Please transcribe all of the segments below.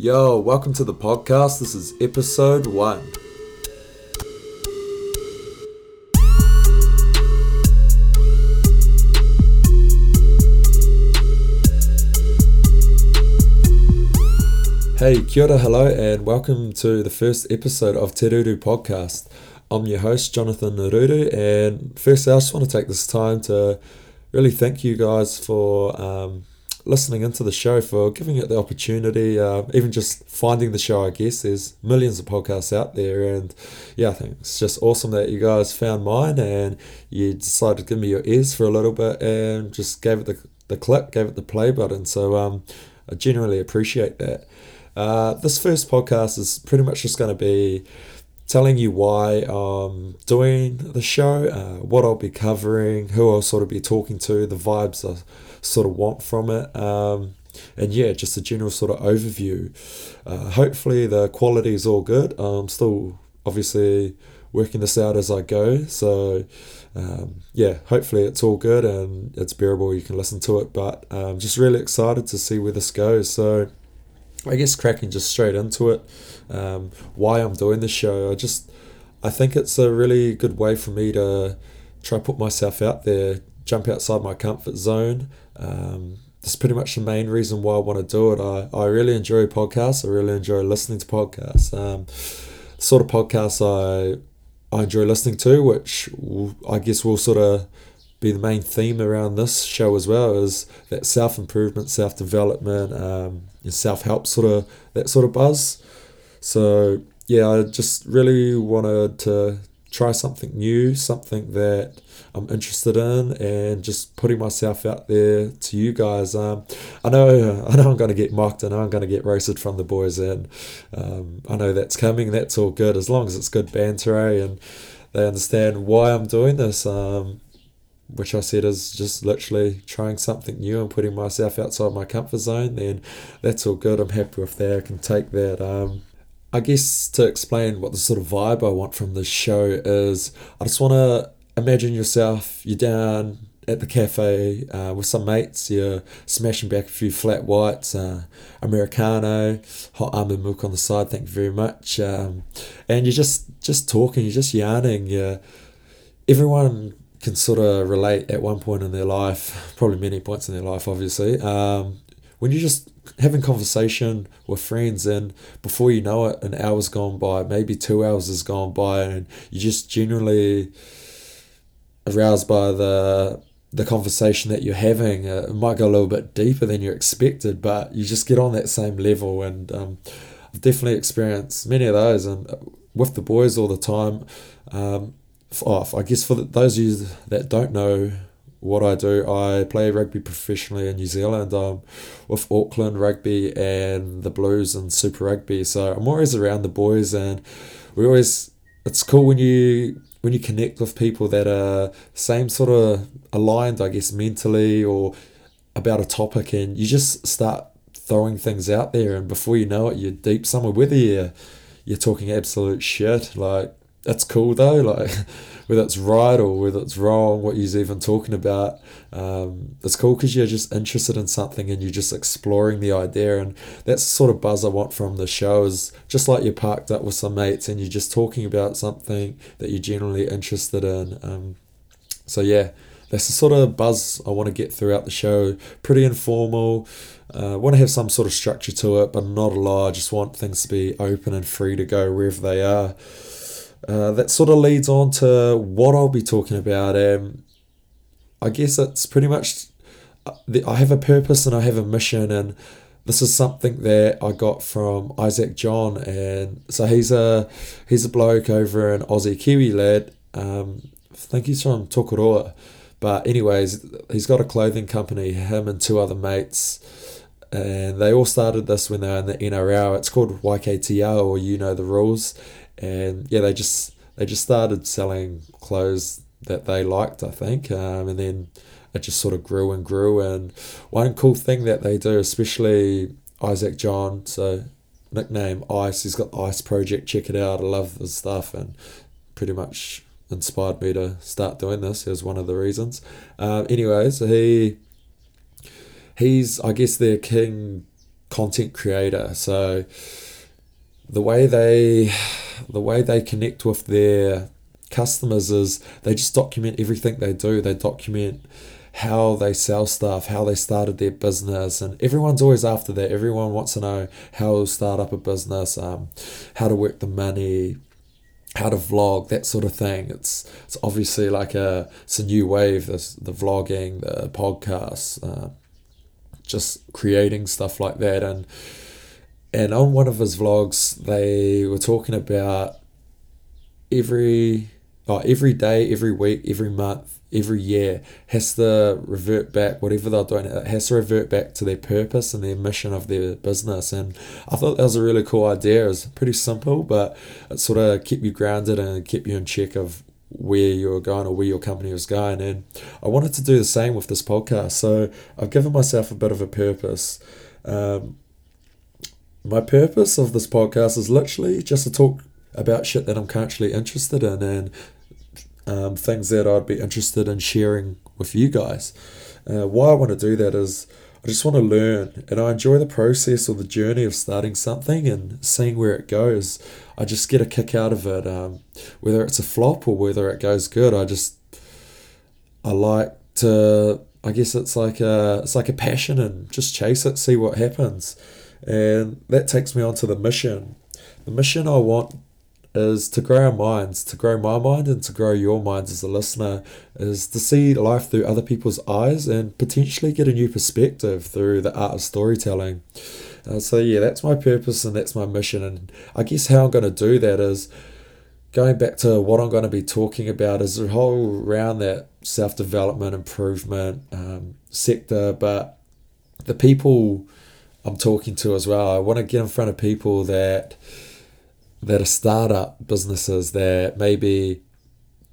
Yo, welcome to the podcast. This is episode one. Hey, kia ora, hello, and welcome to the first episode of Te Ruru Podcast. I'm your host, Jonathan Naruru, and firstly, I just want to take this time to really thank you guys for um, listening into the show, for giving it the opportunity, uh, even just finding the show, I guess. There's millions of podcasts out there, and yeah, I think it's just awesome that you guys found mine and you decided to give me your ears for a little bit and just gave it the, the click, gave it the play button. So um, I genuinely appreciate that. Uh, this first podcast is pretty much just going to be telling you why I'm doing the show, uh, what I'll be covering, who I'll sort of be talking to, the vibes I sort of want from it. Um, and yeah, just a general sort of overview. Uh, hopefully, the quality is all good. I'm still obviously working this out as I go. So, um, yeah, hopefully it's all good and it's bearable. You can listen to it, but I'm just really excited to see where this goes. So, I guess cracking just straight into it. Um, why I'm doing the show, I just I think it's a really good way for me to try put myself out there, jump outside my comfort zone. Um, that's pretty much the main reason why I want to do it. I, I really enjoy podcasts. I really enjoy listening to podcasts. Um, sort of podcasts I I enjoy listening to, which I guess will sort of be the main theme around this show as well, is that self improvement, self development, um, self help sort of that sort of buzz. So yeah, I just really wanted to try something new, something that I'm interested in, and just putting myself out there to you guys. Um, I know, I know, I'm going to get mocked. Know I'm going to get roasted from the boys, and um, I know that's coming. That's all good as long as it's good banter, eh? and they understand why I'm doing this. Um, which I said is just literally trying something new and putting myself outside my comfort zone, then that's all good. I'm happy with that. I can take that. Um, I guess to explain what the sort of vibe I want from this show is, I just want to imagine yourself, you're down at the cafe uh, with some mates, you're smashing back a few flat whites, uh, Americano, hot almond milk on the side, thank you very much. Um, and you're just, just talking, you're just yarning. You're, everyone can sort of relate at one point in their life, probably many points in their life, obviously. Um, when you're just having conversation with friends, and before you know it, an hour's gone by, maybe two hours has gone by, and you're just generally aroused by the the conversation that you're having. Uh, it might go a little bit deeper than you expected, but you just get on that same level. And um, I've definitely experienced many of those, and with the boys all the time. Um, off. I guess for those of you that don't know what I do, I play rugby professionally in New Zealand um, with Auckland Rugby and the Blues and Super Rugby. So I'm always around the boys, and we always. It's cool when you when you connect with people that are same sort of aligned, I guess, mentally or about a topic, and you just start throwing things out there, and before you know it, you're deep somewhere. Whether you're you're talking absolute shit, like that's cool though. Like whether it's right or whether it's wrong, what you're even talking about, um, it's cool because you're just interested in something and you're just exploring the idea. And that's the sort of buzz I want from the show. Is just like you're parked up with some mates and you're just talking about something that you're generally interested in. Um, so yeah, that's the sort of buzz I want to get throughout the show. Pretty informal. Uh, want to have some sort of structure to it, but not a lot. I just want things to be open and free to go wherever they are. Uh, that sort of leads on to what I'll be talking about. Um, I guess it's pretty much uh, I have a purpose and I have a mission, and this is something that I got from Isaac John, and so he's a he's a bloke over an Aussie Kiwi lad. Um, I think he's from Tokoroa, but anyways, he's got a clothing company. Him and two other mates. And they all started this when they were in the NRL. It's called YKTR, or You Know the Rules and yeah, they just they just started selling clothes that they liked, I think, um, and then it just sort of grew and grew. And one cool thing that they do, especially Isaac John, so nickname Ice, he's got Ice Project. Check it out. I love his stuff, and pretty much inspired me to start doing this. Is one of the reasons. Um, anyways, he he's I guess their king content creator. So the way they the way they connect with their customers is they just document everything they do. They document how they sell stuff, how they started their business, and everyone's always after that. Everyone wants to know how to start up a business, um, how to work the money, how to vlog, that sort of thing. It's it's obviously like a it's a new wave. This the vlogging, the podcasts, uh, just creating stuff like that, and and on one of his vlogs, they were talking about every oh, every day, every week, every month, every year has to revert back, whatever they're doing, it has to revert back to their purpose and their mission of their business. And I thought that was a really cool idea. It was pretty simple, but it sort of kept you grounded and kept you in check of where you were going or where your company was going. And I wanted to do the same with this podcast. So I've given myself a bit of a purpose. Um, my purpose of this podcast is literally just to talk about shit that I'm currently interested in and um, things that I'd be interested in sharing with you guys. Uh, why I want to do that is I just want to learn and I enjoy the process or the journey of starting something and seeing where it goes. I just get a kick out of it, um, whether it's a flop or whether it goes good. I just I like to. I guess it's like a it's like a passion and just chase it, see what happens, and that takes me on to the mission. The mission I want is to grow our minds, to grow my mind and to grow your minds as a listener, is to see life through other people's eyes and potentially get a new perspective through the art of storytelling. Uh, so, yeah, that's my purpose and that's my mission. And I guess how I'm going to do that is going back to what I'm going to be talking about is a whole around that self development, improvement um, sector, but the people I'm talking to as well. I want to get in front of people that that are startup businesses that maybe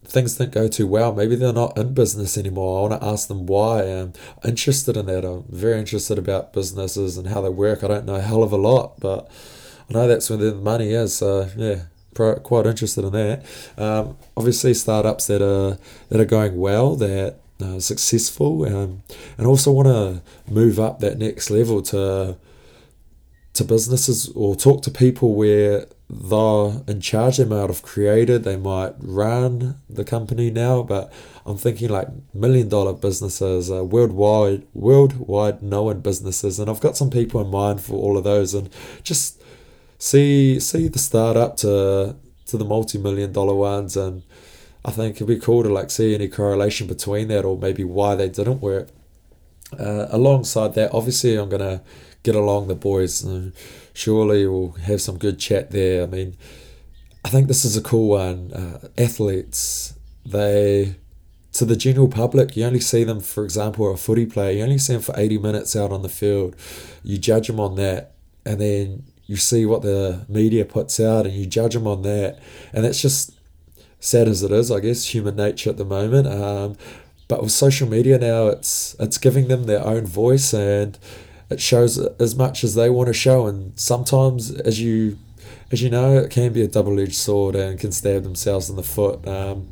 things didn't go too well. Maybe they're not in business anymore. I want to ask them why. I'm interested in that. I'm very interested about businesses and how they work. I don't know a hell of a lot, but I know that's where the money is. So yeah, quite interested in that. Um, obviously, startups that are that are going well, that are successful, um, and also want to move up that next level to to businesses or talk to people where they're in charge. They might have created, they might run the company now, but I'm thinking like million dollar businesses, uh, worldwide, worldwide known businesses, and I've got some people in mind for all of those, and just see see the startup to to the multi million dollar ones, and I think it'd be cool to like see any correlation between that, or maybe why they didn't work. Uh, alongside that, obviously, I'm gonna get along the boys. And surely we'll have some good chat there. I mean, I think this is a cool one. Uh, athletes, they to the general public, you only see them, for example, a footy player, you only see them for 80 minutes out on the field. You judge them on that, and then you see what the media puts out, and you judge them on that. And that's just sad as it is, I guess, human nature at the moment. Um, but with social media now, it's it's giving them their own voice, and it shows as much as they want to show and sometimes as you as you know it can be a double-edged sword and can stab themselves in the foot. Um,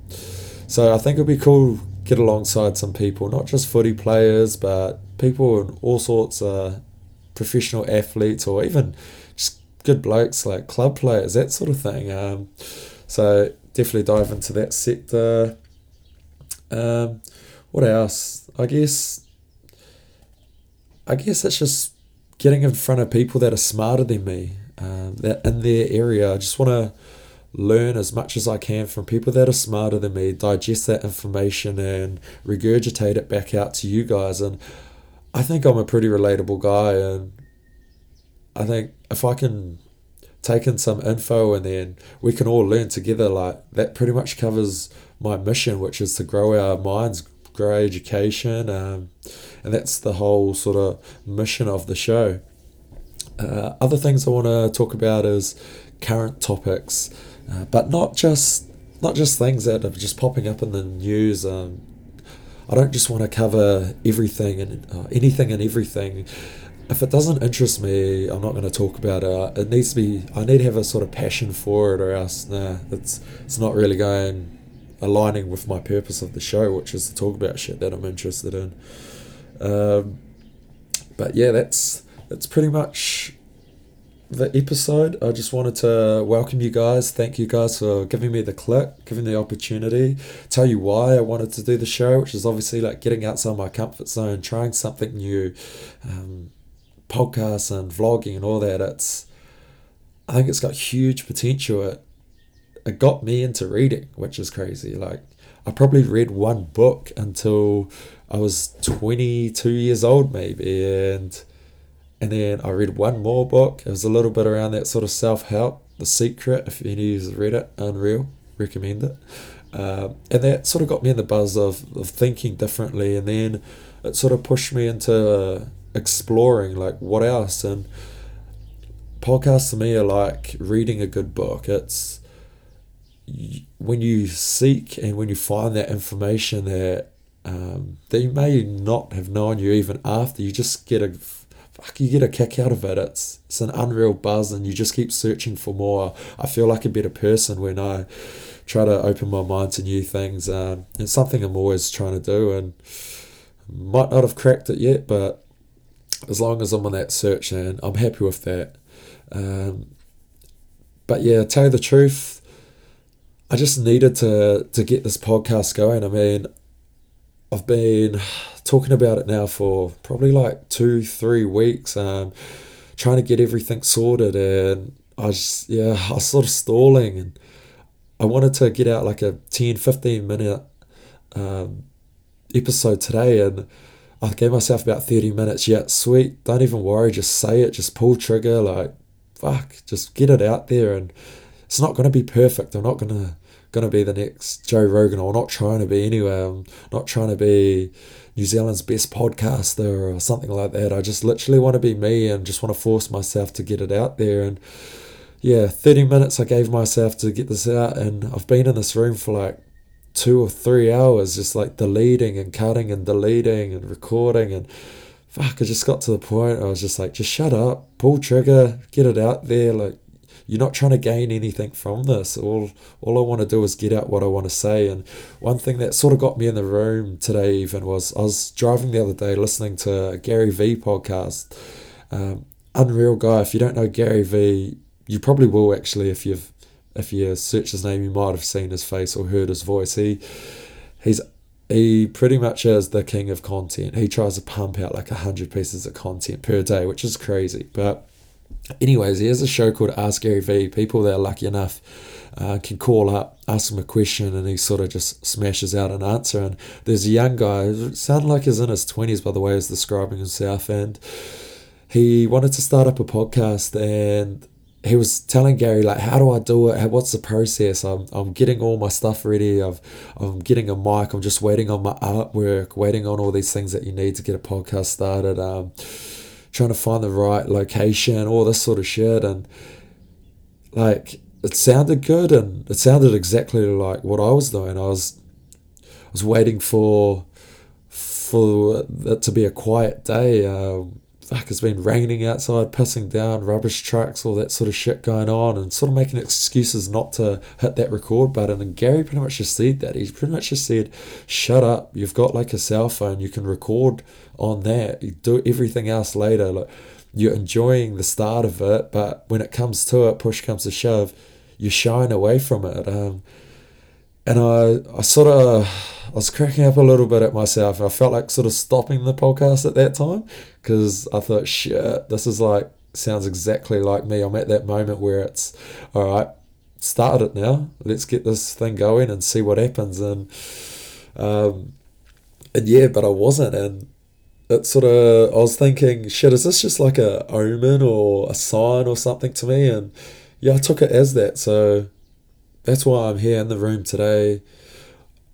so I think it'd be cool get alongside some people not just footy players but people and all sorts of professional athletes or even just good blokes like club players that sort of thing. Um, so definitely dive into that sector. Um, what else? I guess I guess it's just getting in front of people that are smarter than me, um, that in their area. I just want to learn as much as I can from people that are smarter than me, digest that information and regurgitate it back out to you guys. And I think I'm a pretty relatable guy, and I think if I can take in some info and then we can all learn together, like that pretty much covers my mission, which is to grow our minds, grow education. Um, and that's the whole sort of mission of the show. Uh, other things I want to talk about is current topics, uh, but not just not just things that are just popping up in the news. Um, I don't just want to cover everything and uh, anything and everything. If it doesn't interest me, I'm not going to talk about it. It needs to be. I need to have a sort of passion for it, or else, nah, it's it's not really going aligning with my purpose of the show, which is to talk about shit that I'm interested in. Um, but yeah, that's that's pretty much the episode. I just wanted to welcome you guys. Thank you guys for giving me the click, giving the opportunity. Tell you why I wanted to do the show, which is obviously like getting outside my comfort zone, trying something new, um, podcasts and vlogging and all that. It's, I think it's got huge potential. It, it got me into reading, which is crazy. Like, I probably read one book until I was 22 years old, maybe, and and then I read one more book. It was a little bit around that sort of self help, The Secret. If any of you read it, unreal, recommend it. Um, and that sort of got me in the buzz of, of thinking differently. And then it sort of pushed me into exploring like what else. And podcasts to me are like reading a good book. It's when you seek and when you find that information that um, that you may not have known you even after, you just get a fuck, you get a kick out of it. It's it's an unreal buzz, and you just keep searching for more. I feel like a better person when I try to open my mind to new things. Um, it's something I'm always trying to do, and might not have cracked it yet, but as long as I'm on that search, and I'm happy with that. Um, but yeah, tell you the truth, I just needed to to get this podcast going. I mean, I've been talking about it now for probably like two, three weeks, um, trying to get everything sorted, and I just yeah, I was sort of stalling, and I wanted to get out like a 10, 15 minute um, episode today, and I gave myself about 30 minutes. Yeah, sweet, don't even worry, just say it, just pull trigger, like fuck, just get it out there, and it's not going to be perfect. I'm not going to going to be the next Joe Rogan. I'm not trying to be anywhere. I'm not trying to be New Zealand's best podcaster or something like that. I just literally want to be me and just want to force myself to get it out there. And yeah, 30 minutes I gave myself to get this out, and I've been in this room for like two or three hours, just like deleting and cutting and deleting and recording. And fuck, I just got to the point I was just like, just shut up, pull trigger, get it out there. Like, you're not trying to gain anything from this. All all I want to do is get out what I want to say. And one thing that sort of got me in the room today even was I was driving the other day listening to Gary V podcast. Um, unreal guy. If you don't know Gary V, you probably will actually if you've if you search his name, you might have seen his face or heard his voice. He he's he pretty much is the king of content. He tries to pump out like a hundred pieces of content per day, which is crazy. But Anyways, he has a show called Ask Gary V. People that are lucky enough uh, can call up, ask him a question, and he sort of just smashes out an answer. And there's a young guy, sounded like he's in his 20s by the way he's describing himself, and he wanted to start up a podcast and he was telling Gary like, how do I do it? what's the process? I'm, I'm getting all my stuff ready. I've, I'm getting a mic. I'm just waiting on my artwork, waiting on all these things that you need to get a podcast started. Um, trying to find the right location, all this sort of shit. And like, it sounded good and it sounded exactly like what I was doing. I was, I was waiting for, for it to be a quiet day. Uh, fuck, it's been raining outside, pissing down, rubbish trucks, all that sort of shit going on, and sort of making excuses not to hit that record button. And Gary pretty much just said that. He pretty much just said, shut up, you've got like a cell phone, you can record on that, you do everything else later. Like, you're enjoying the start of it, but when it comes to it, push comes to shove, you're shying away from it. Um, and I, I sort of I was cracking up a little bit at myself. I felt like sort of stopping the podcast at that time because I thought, shit, this is like sounds exactly like me. I'm at that moment where it's all right, start it now. Let's get this thing going and see what happens. And um, and yeah, but I wasn't, and it sort of I was thinking, shit, is this just like a omen or a sign or something to me? And yeah, I took it as that. So that's why I'm here in the room today.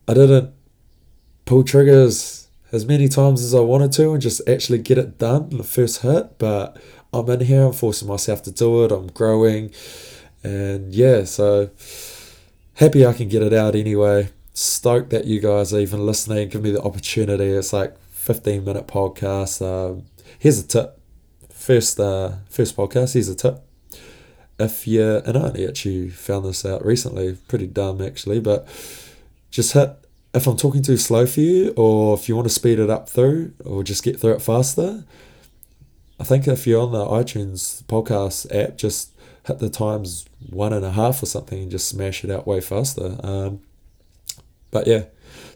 I didn't pull triggers as many times as I wanted to and just actually get it done the first hit, but I'm in here, I'm forcing myself to do it, I'm growing, and yeah, so happy I can get it out anyway. Stoked that you guys are even listening, give me the opportunity. It's like 15 minute podcast. Um, here's a tip. First, uh, first podcast. Here's a tip if you and I only actually found this out recently, pretty dumb actually, but just hit if I'm talking too slow for you, or if you want to speed it up through, or just get through it faster, I think if you're on the iTunes podcast app, just hit the times one and a half or something and just smash it out way faster. Um, but yeah,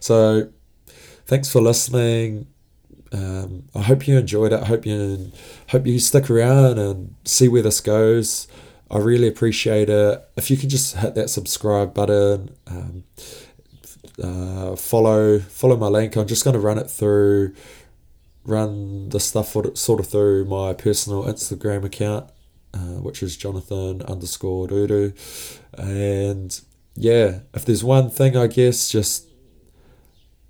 so thanks for listening. Um, I hope you enjoyed it. I hope you hope you stick around and see where this goes. I really appreciate it. If you could just hit that subscribe button, um, uh, follow follow my link. I'm just going to run it through, run the stuff sort of through my personal Instagram account, uh, which is Jonathan underscore Ruru. And yeah, if there's one thing, I guess just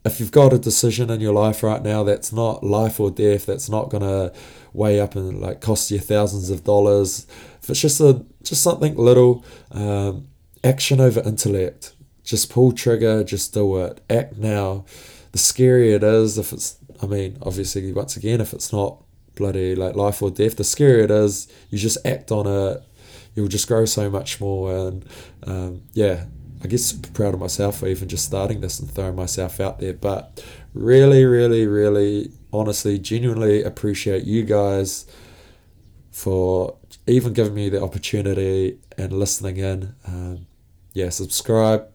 if you've got a decision in your life right now that's not life or death, that's not gonna weigh up and like cost you thousands of dollars. If it's just a just something little, um, action over intellect. Just pull trigger, just do it. Act now. The scarier it is, if it's I mean, obviously once again, if it's not bloody like life or death, the scarier it is, you just act on it. You'll just grow so much more and um, yeah, I guess proud of myself for even just starting this and throwing myself out there. But really, really, really, honestly, genuinely appreciate you guys for even giving me the opportunity and listening in. Um, yeah, subscribe,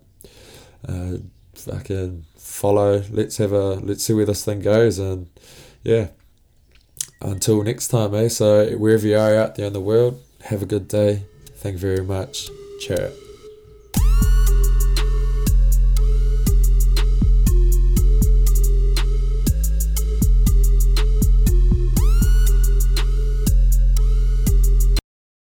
uh, fucking follow. Let's have a let's see where this thing goes, and yeah. Until next time, eh? So wherever you are out there in the world, have a good day. Thank you very much. Ciao.